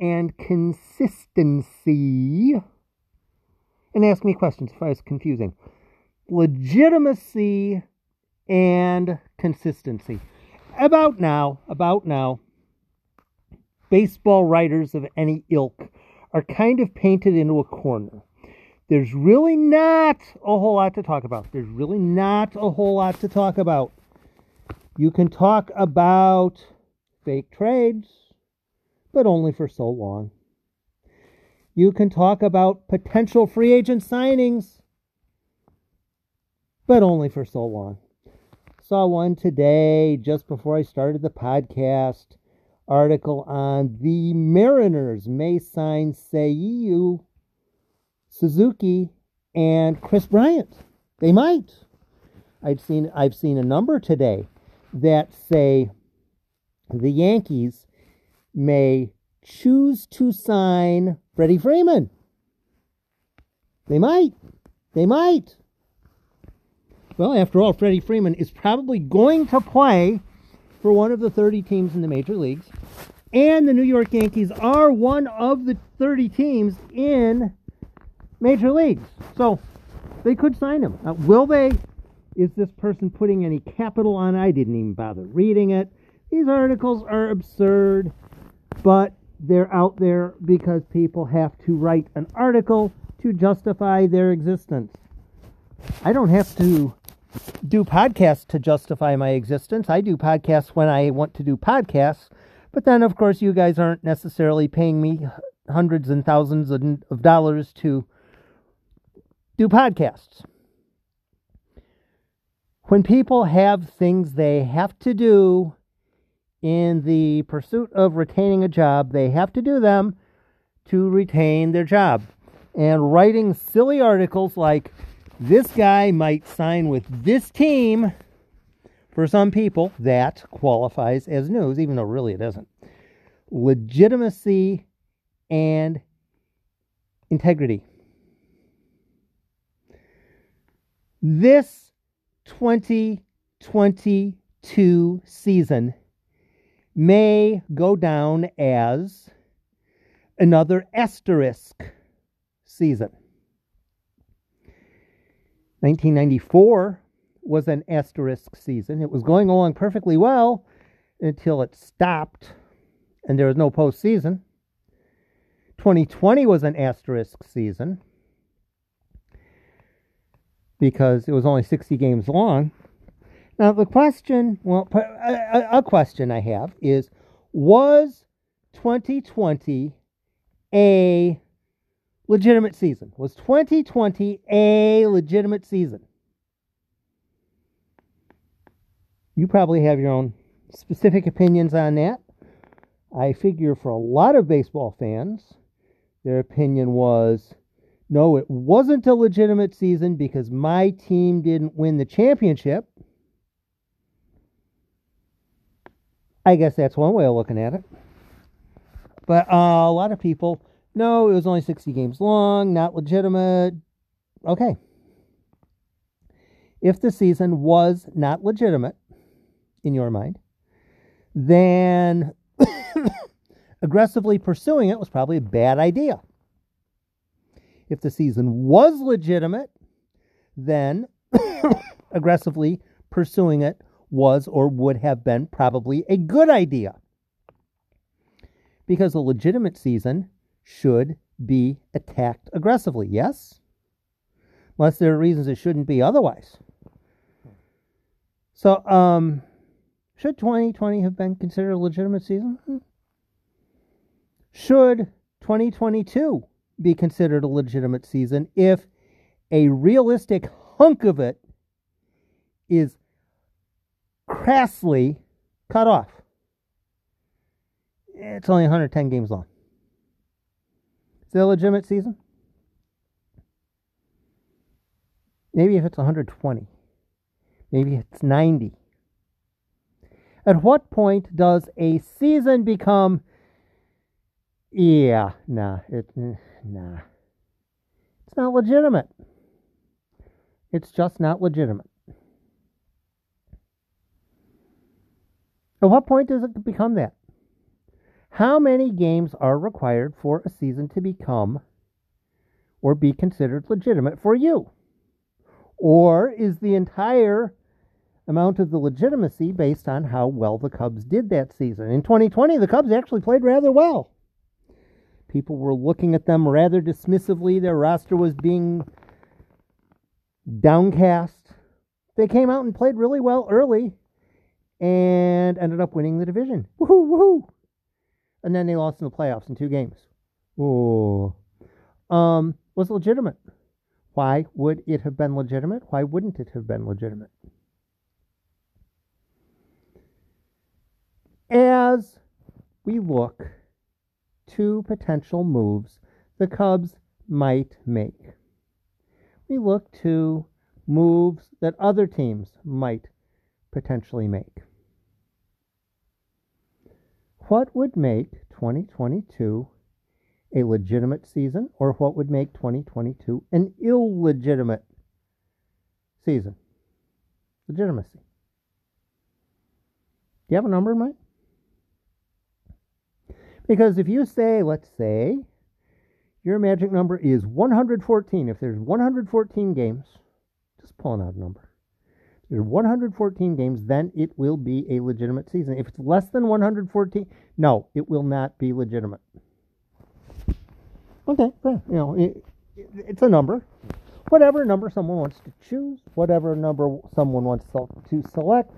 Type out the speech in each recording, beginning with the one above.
and consistency. And ask me questions if I was confusing. Legitimacy and consistency. About now, about now, baseball writers of any ilk are kind of painted into a corner. There's really not a whole lot to talk about. There's really not a whole lot to talk about. You can talk about fake trades, but only for so long. You can talk about potential free agent signings, but only for so long. Saw one today just before I started the podcast article on the Mariners may sign Seiya Suzuki and Kris Bryant. They might. I've seen I've seen a number today that say the Yankees may choose to sign Freddie Freeman. They might. They might. Well, after all, Freddie Freeman is probably going to play for one of the 30 teams in the major leagues. And the New York Yankees are one of the 30 teams in major leagues. So they could sign him. Will they? Is this person putting any capital on? I didn't even bother reading it. These articles are absurd, but they're out there because people have to write an article to justify their existence. I don't have to do podcasts to justify my existence. I do podcasts when I want to do podcasts, but then, of course, you guys aren't necessarily paying me hundreds and thousands of dollars to do podcasts. When people have things they have to do in the pursuit of retaining a job, they have to do them to retain their job. And writing silly articles like, this guy might sign with this team, for some people, that qualifies as news, even though really it isn't. Legitimacy and integrity. This 2022 season may go down as another asterisk season. 1994 was an asterisk season. It was going along perfectly well until it stopped and there was no postseason. 2020 was an asterisk season because it was only 60 games long. Now, the question, well, a, a question I have is was 2020 a legitimate season? Was 2020 a legitimate season? You probably have your own specific opinions on that. I figure for a lot of baseball fans, their opinion was no, it wasn't a legitimate season because my team didn't win the championship. I guess that's one way of looking at it. But uh, a lot of people, no, it was only 60 games long, not legitimate. Okay. If the season was not legitimate, in your mind, then aggressively pursuing it was probably a bad idea. If the season was legitimate, then aggressively pursuing it was or would have been probably a good idea. Because a legitimate season should be attacked aggressively, yes? Unless there are reasons it shouldn't be otherwise. So, um, should 2020 have been considered a legitimate season? Hmm. Should 2022 be considered a legitimate season if a realistic hunk of it is crassly cut off. It's only 110 games long. Is it a legitimate season? Maybe if it's 120. Maybe it's 90. At what point does a season become yeah, nah, it eh, nah. It's not legitimate. It's just not legitimate. At what point does it become that? How many games are required for a season to become or be considered legitimate for you? Or is the entire amount of the legitimacy based on how well the Cubs did that season? In 2020, the Cubs actually played rather well. People were looking at them rather dismissively. Their roster was being downcast. They came out and played really well early and ended up winning the division. Woohoo, woohoo! And then they lost in the playoffs in two games. Oh. Um, was legitimate. Why would it have been legitimate? Why wouldn't it have been legitimate? As we look to potential moves the Cubs might make, we look to moves that other teams might potentially make. What would make 2022 a legitimate season, or what would make 2022 an illegitimate season? Legitimacy. Do you have a number in mind? Because if you say, let's say, your magic number is 114, if there's 114 games, just pulling out a number. If there's 114 games, then it will be a legitimate season. If it's less than 114, no, it will not be legitimate. Okay, you know, it, it's a number. Whatever number someone wants to choose, whatever number someone wants to select,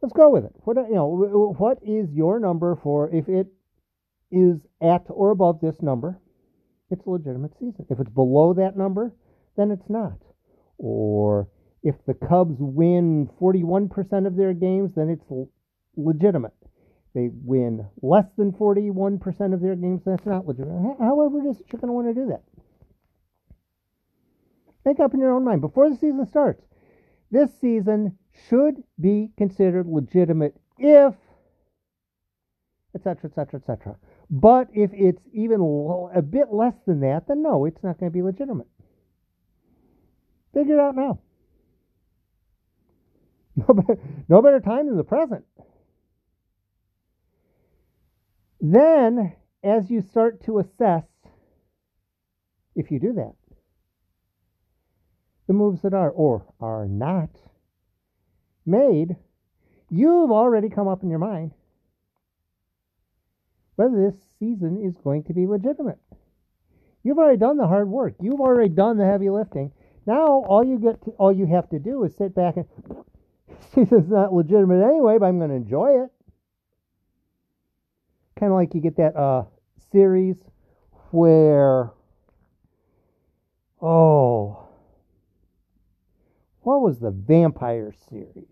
let's go with it. What you know, what is your number for if it is at or above this number? It's a legitimate season. If it's below that number, then it's not. Or if the Cubs win 41% of their games, then it's legitimate. They win less than 41% of their games, that's not legitimate. However, it is that you're going to want to do that. Make up in your own mind before the season starts. This season should be considered legitimate if, etc., etc., etc. But if it's even a bit less than that, then no, it's not going to be legitimate. Figure it out now. No better, no better time than the present. Then, as you start to assess, if you do that, the moves that are or are not made, you've already come up in your mind whether this season is going to be legitimate. You've already done the hard work. You've already done the heavy lifting. Now all you get to, all you have to do is sit back and season's not legitimate anyway, but I'm going to enjoy it. Kind of like you get that uh, series where oh what was the vampire series?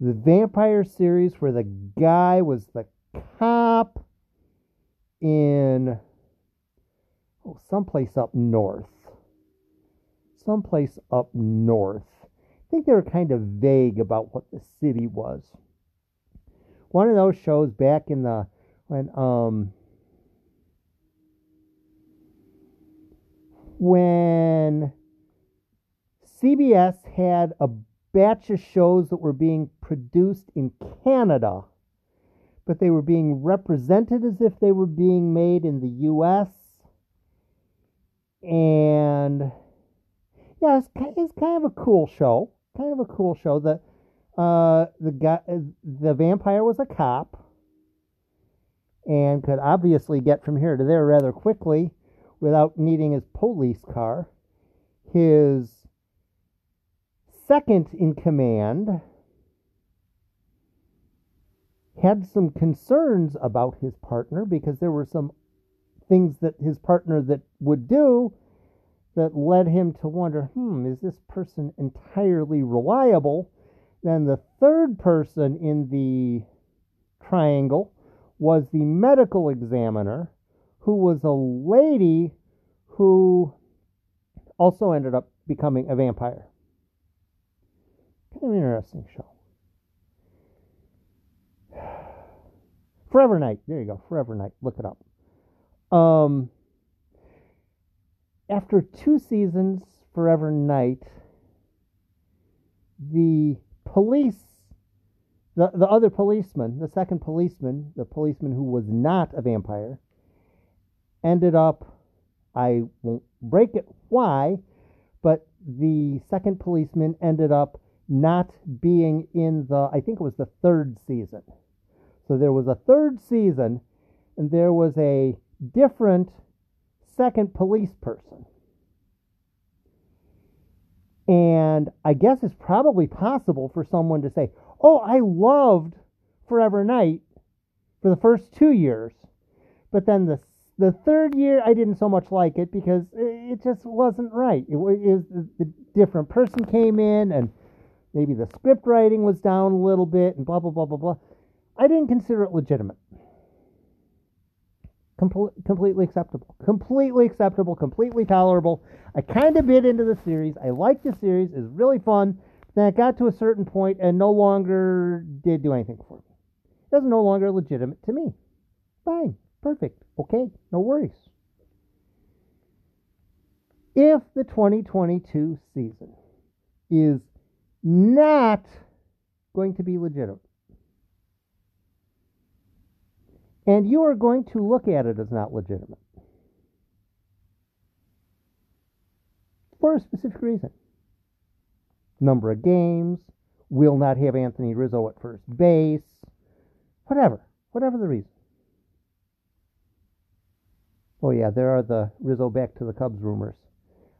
The vampire series where the guy was the cop in oh, someplace up north. Someplace up north. I think they were kind of vague about what the city was. One of those shows back in the when um when CBS had a batch of shows that were being produced in Canada but they were being represented as if they were being made in the U.S. And yeah, it's, it's kind of a cool show. Kind of a cool show. That uh, the guy, the vampire was a cop, and could obviously get from here to there rather quickly without needing his police car. His second in command had some concerns about his partner because there were some things that his partner that would do that led him to wonder, hmm, is this person entirely reliable? Then the third person in the triangle was the medical examiner who was a lady who also ended up becoming a vampire. Kind of interesting show. Forever Knight. There you go. Forever Knight. Look it up. Um, after two seasons, Forever Knight, the police, the, the other policeman, the second policeman, the policeman who was not a vampire, ended up, I won't break it why, but the second policeman ended up not being in the, I think it was the third season. So there was a third season, and there was a different second police person. And I guess it's probably possible for someone to say, Oh, I loved Forever Knight for the first two years, but then the the third year I didn't so much like it because it just wasn't right. It was the different person came in and maybe the script writing was down a little bit and blah blah blah blah blah. I didn't consider it legitimate. Comple- completely acceptable. Completely acceptable, completely tolerable. I kind of bit into the series. I liked the series. It was really fun. Then it got to a certain point and no longer did do anything for me. It was no longer legitimate to me. Fine. Perfect. Okay. No worries. If the 2022 season is not going to be legitimate, and you are going to look at it as not legitimate for a specific reason. Number of games, will not have Anthony Rizzo at first base, whatever, whatever the reason. Oh yeah, there are the Rizzo back to the Cubs rumors.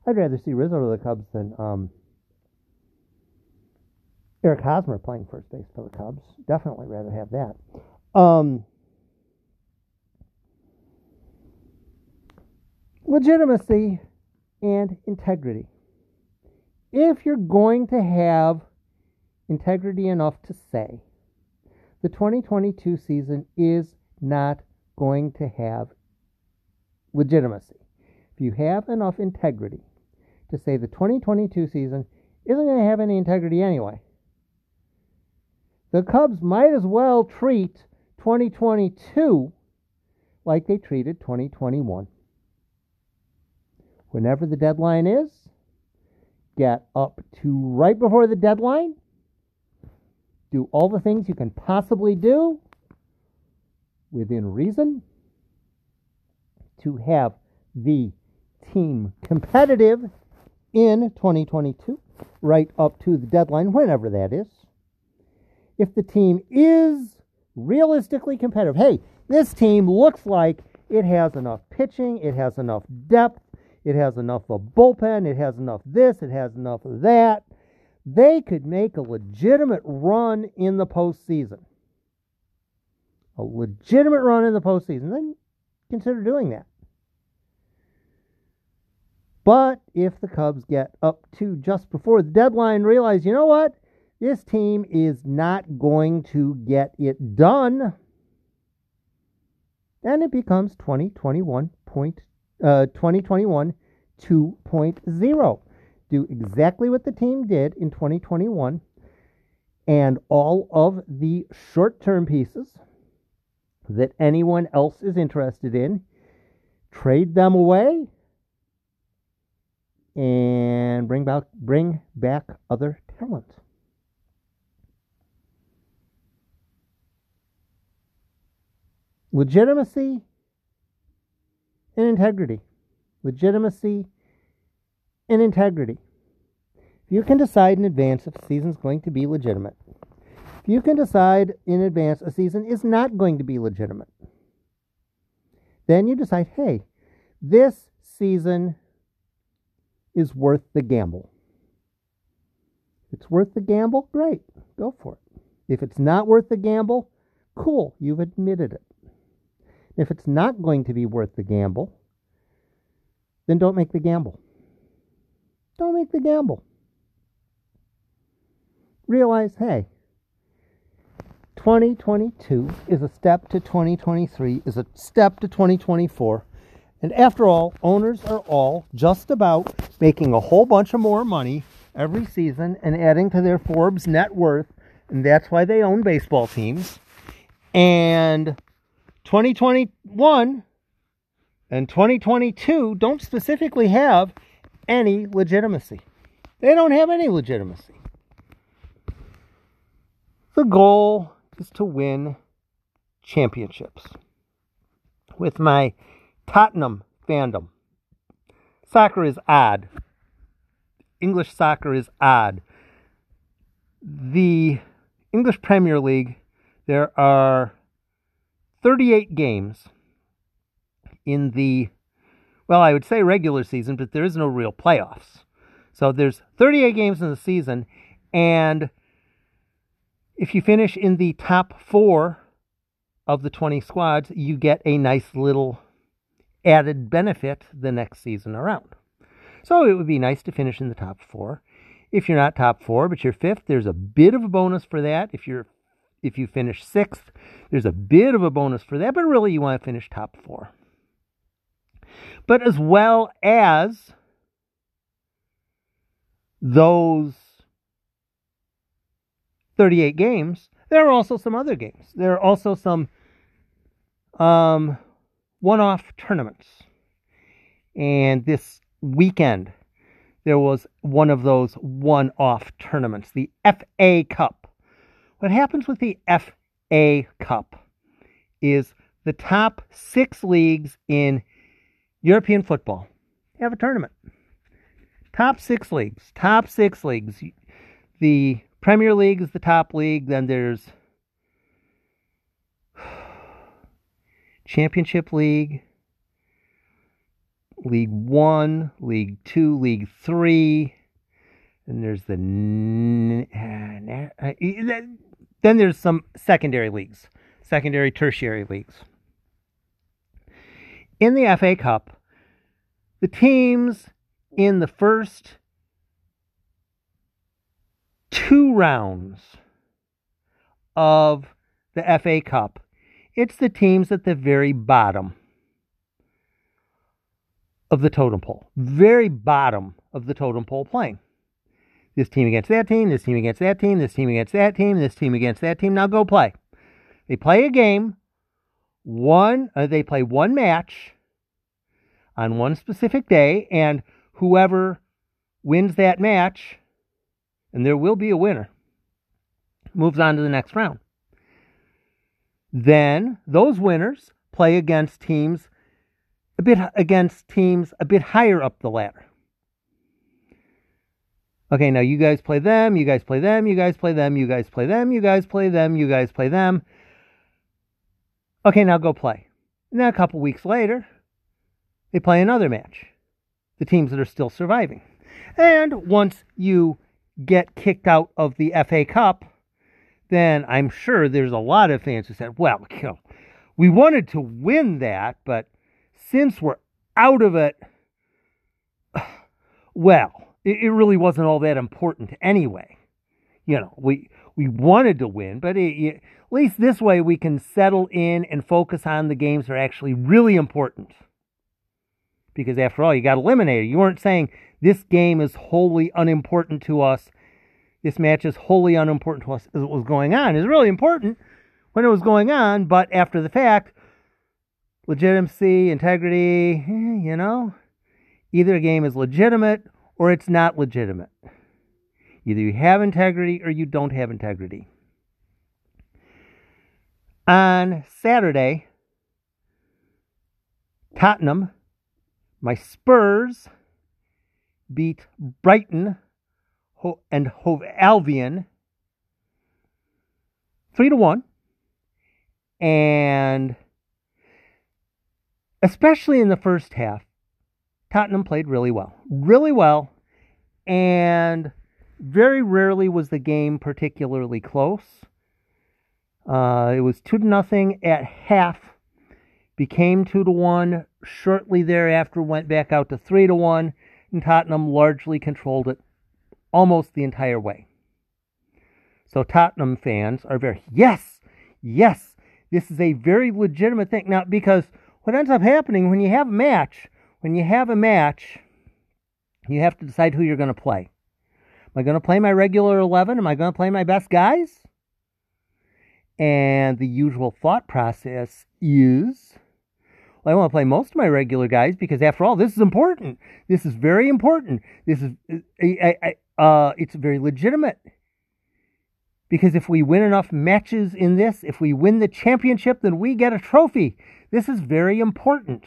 I'd rather see Rizzo to the Cubs than um, Eric Hosmer playing first base for the Cubs. Definitely rather have that. Um, legitimacy and integrity. If you're going to have integrity enough to say the 2022 season is not going to have legitimacy, if you have enough integrity to say the 2022 season isn't going to have any integrity anyway, the Cubs might as well treat 2022 like they treated 2021 whenever the deadline is, get up to right before the deadline, do all the things you can possibly do within reason to have the team competitive in 2022, right up to the deadline, whenever that is. If the team is realistically competitive, hey, this team looks like it has enough pitching, it has enough depth, it has enough of a bullpen. It has enough of this. It has enough of that. They could make a legitimate run in the postseason. A legitimate run in the postseason. Then consider doing that. But if the Cubs get up to just before the deadline, realize, you know what? This team is not going to get it done. Then it becomes 2021 point uh, 2021 2.0. Do exactly what the team did in 2021, and all of the short term pieces that anyone else is interested in, trade them away and bring back bring back other talent. Legitimacy and integrity. Legitimacy and integrity. If you can decide in advance if a season is going to be legitimate, if you can decide in advance a season is not going to be legitimate, then you decide, hey, this season is worth the gamble. It's worth the gamble, great, go for it. If it's not worth the gamble, cool, you've admitted it. If it's not going to be worth the gamble, then don't make the gamble. Don't make the gamble. Realize, hey, 2022 is a step to 2023, is a step to 2024. And after all, owners are all just about making a whole bunch of more money every season and adding to their Forbes net worth. And that's why they own baseball teams. And 2021 and 2022 don't specifically have any legitimacy. They don't have any legitimacy. The goal is to win championships. With my Tottenham fandom, soccer is odd. English soccer is odd. The English Premier League, there are 38 games in the, well, I would say regular season, but there is no real playoffs. So there's 38 games in the season, and if you finish in the top four of the 20 squads, you get a nice little added benefit the next season around. So it would be nice to finish in the top four. If you're not top four, but you're fifth, there's a bit of a bonus for that. If you're if you finish sixth, there's a bit of a bonus for that, but really you want to finish top four. But as well as those 38 games, there are also some other games. There are also some um, one off tournaments. And this weekend, there was one of those one off tournaments, the FA Cup. What happens with the FA Cup is the top six leagues in European football have a tournament. Top six leagues. Top six leagues. The Premier League is the top league. Then there's Championship League, League One, League Two, League Three. And there's the uh, then there's some secondary leagues, secondary tertiary leagues. In the FA Cup, the teams in the first two rounds of the FA Cup, it's the teams at the very bottom of the totem pole. Very bottom of the totem pole playing. This team against that team, this team against that team, this team against that team, this team against that team. Now go play. They play a game. One, uh, they play one match on one specific day, and whoever wins that match and there will be a winner, moves on to the next round. Then those winners play against teams a bit against teams a bit higher up the ladder. Okay, now you guys play them, you guys play them, you guys play them, you guys play them, you guys play them, you guys play them. Okay, now go play. And then a couple weeks later, they play another match. The teams that are still surviving. And once you get kicked out of the FA Cup, then I'm sure there's a lot of fans who said, well, you know, we wanted to win that, but since we're out of it, well, it, it really wasn't all that important anyway. You know, we we wanted to win, but it, it, at least this way we can settle in and focus on the games that are actually really important. Because after all, you got eliminated. You weren't saying this game is wholly unimportant to us. This match is wholly unimportant to us as it was going on. It's really important when it was going on, but after the fact, legitimacy, integrity, eh, you know, either game is legitimate or it's not legitimate. Either you have integrity or you don't have integrity. On Saturday, Tottenham, my Spurs, beat Brighton and Hove Albion three to one, and especially in the first half, Tottenham played really well, really well, and very rarely was the game particularly close. Uh, it was two to nothing at half, became two to one. Shortly thereafter, went back out to three to one and Tottenham largely controlled it almost the entire way. So Tottenham fans are very, yes, yes, this is a very legitimate thing. Now, because what ends up happening when you have a match, when you have a match, you have to decide who you're going to play. Am I going to play my regular 11? Am I going to play my best guys? And the usual thought process is well, I want to play most of my regular guys because, after all, this is important. This is very important. This is, I, I, uh, it's very legitimate. Because if we win enough matches in this, if we win the championship, then we get a trophy. This is very important.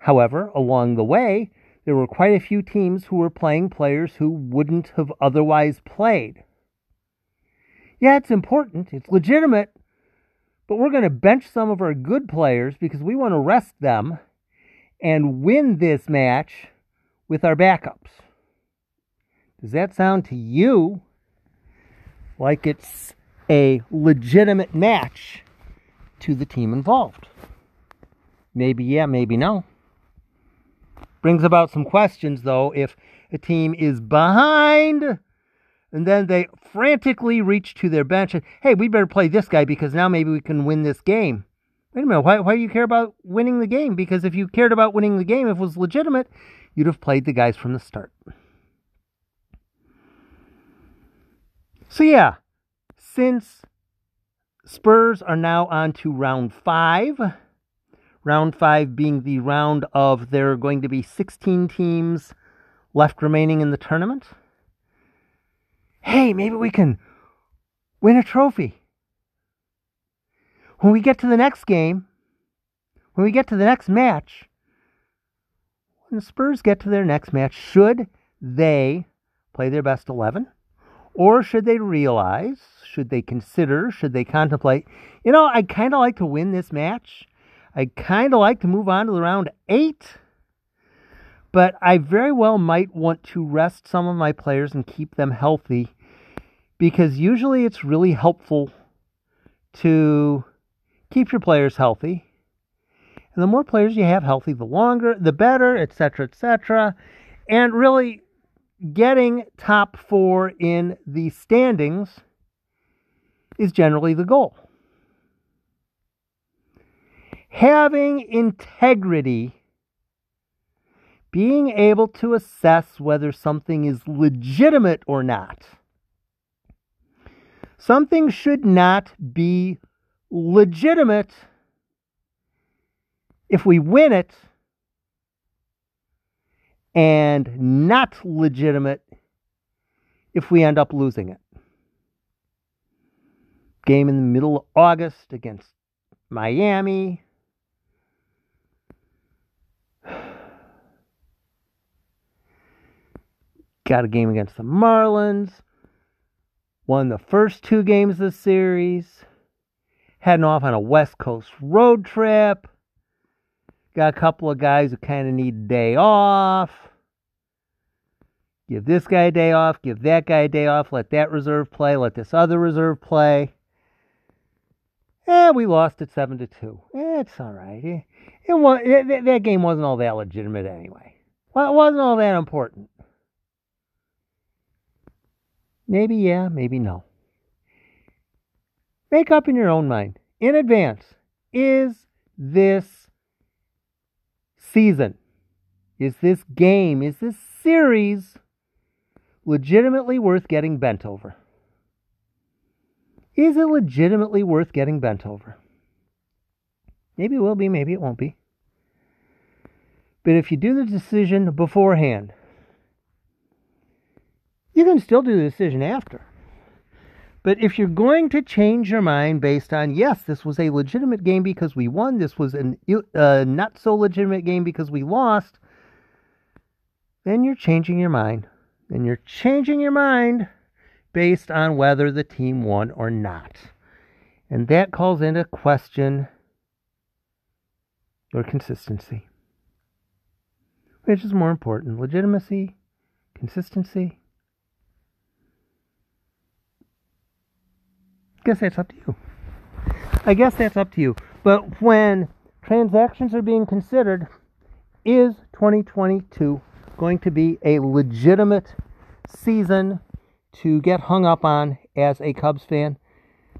However, along the way, there were quite a few teams who were playing players who wouldn't have otherwise played. Yeah, it's important, it's legitimate, but we're going to bench some of our good players because we want to rest them and win this match with our backups. Does that sound to you like it's a legitimate match to the team involved? Maybe yeah, maybe no. Brings about some questions, though, if a team is behind and then they frantically reach to their bench and, hey, we better play this guy because now maybe we can win this game. Wait a minute, why, why do you care about winning the game? Because if you cared about winning the game, if it was legitimate, you'd have played the guys from the start. So, yeah, since Spurs are now on to round five, round five being the round of there are going to be 16 teams left remaining in the tournament. Hey, maybe we can win a trophy. When we get to the next game, when we get to the next match, when the Spurs get to their next match, should they play their best 11? Or should they realize, should they consider, should they contemplate, you know, I'd kind of like to win this match. I'd kind of like to move on to the round eight. But I very well might want to rest some of my players and keep them healthy because usually it's really helpful to keep your players healthy. And the more players you have healthy, the longer, the better, etc., etc. And really, getting top four in the standings is generally the goal. Having integrity, being able to assess whether something is legitimate or not. Something should not be legitimate if we win it and not legitimate if we end up losing it. Game in the middle of August against Miami. Got a game against the Marlins. Won the first two games of the series. Heading off on a West Coast road trip. Got a couple of guys who kind of need a day off. Give this guy a day off, give that guy a day off, let that reserve play, let this other reserve play. Eh, we lost it seven to two. It's all right. It, it it, that game wasn't all that legitimate anyway. Well, it wasn't all that important. Maybe yeah, maybe no. Make up in your own mind in advance. Is this season, is this game, is this series legitimately worth getting bent over? Is it legitimately worth getting bent over? Maybe it will be, maybe it won't be. But if you do the decision beforehand, you can still do the decision after. But if you're going to change your mind based on, yes, this was a legitimate game because we won, this was a uh, not so legitimate game because we lost, then you're changing your mind. Then you're changing your mind based on whether the team won or not. And that calls into question your consistency. Which is more important, legitimacy, consistency? I guess that's up to you. I guess that's up to you. But when transactions are being considered, is 2022 going to be a legitimate season to get hung up on as a Cubs fan?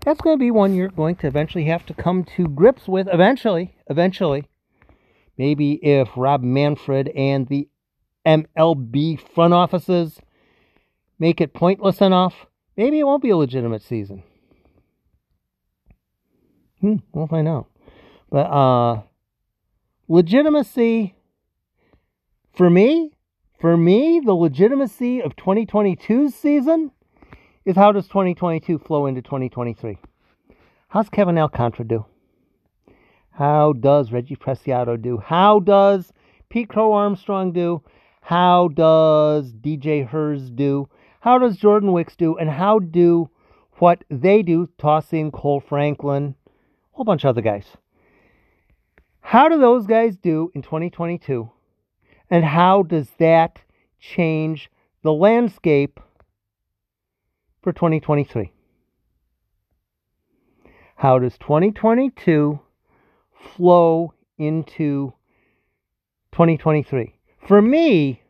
That's going to be one you're going to eventually have to come to grips with. Eventually, eventually. Maybe if Rob Manfred and the MLB front offices make it pointless enough, maybe it won't be a legitimate season. Hmm, we'll find out. But uh legitimacy for me, for me, the legitimacy of 2022's season is how does 2022 flow into 2023? How's Kevin Alcantara do? How does Reggie Preciado do? How does Pete Crow Armstrong do? How does DJ Herz do? How does Jordan Wicks do? And how do what they do, tossing Kohl Franklin, whole bunch of other guys. How do those guys do in 2022? And how does that change the landscape for 2023? How does 2022 flow into 2023? For me,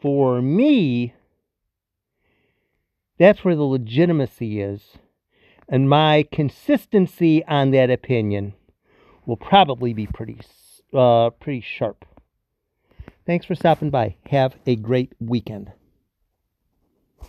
for me, that's where the legitimacy is. And my consistency on that opinion will probably be pretty, uh, pretty sharp. Thanks for stopping by. Have a great weekend.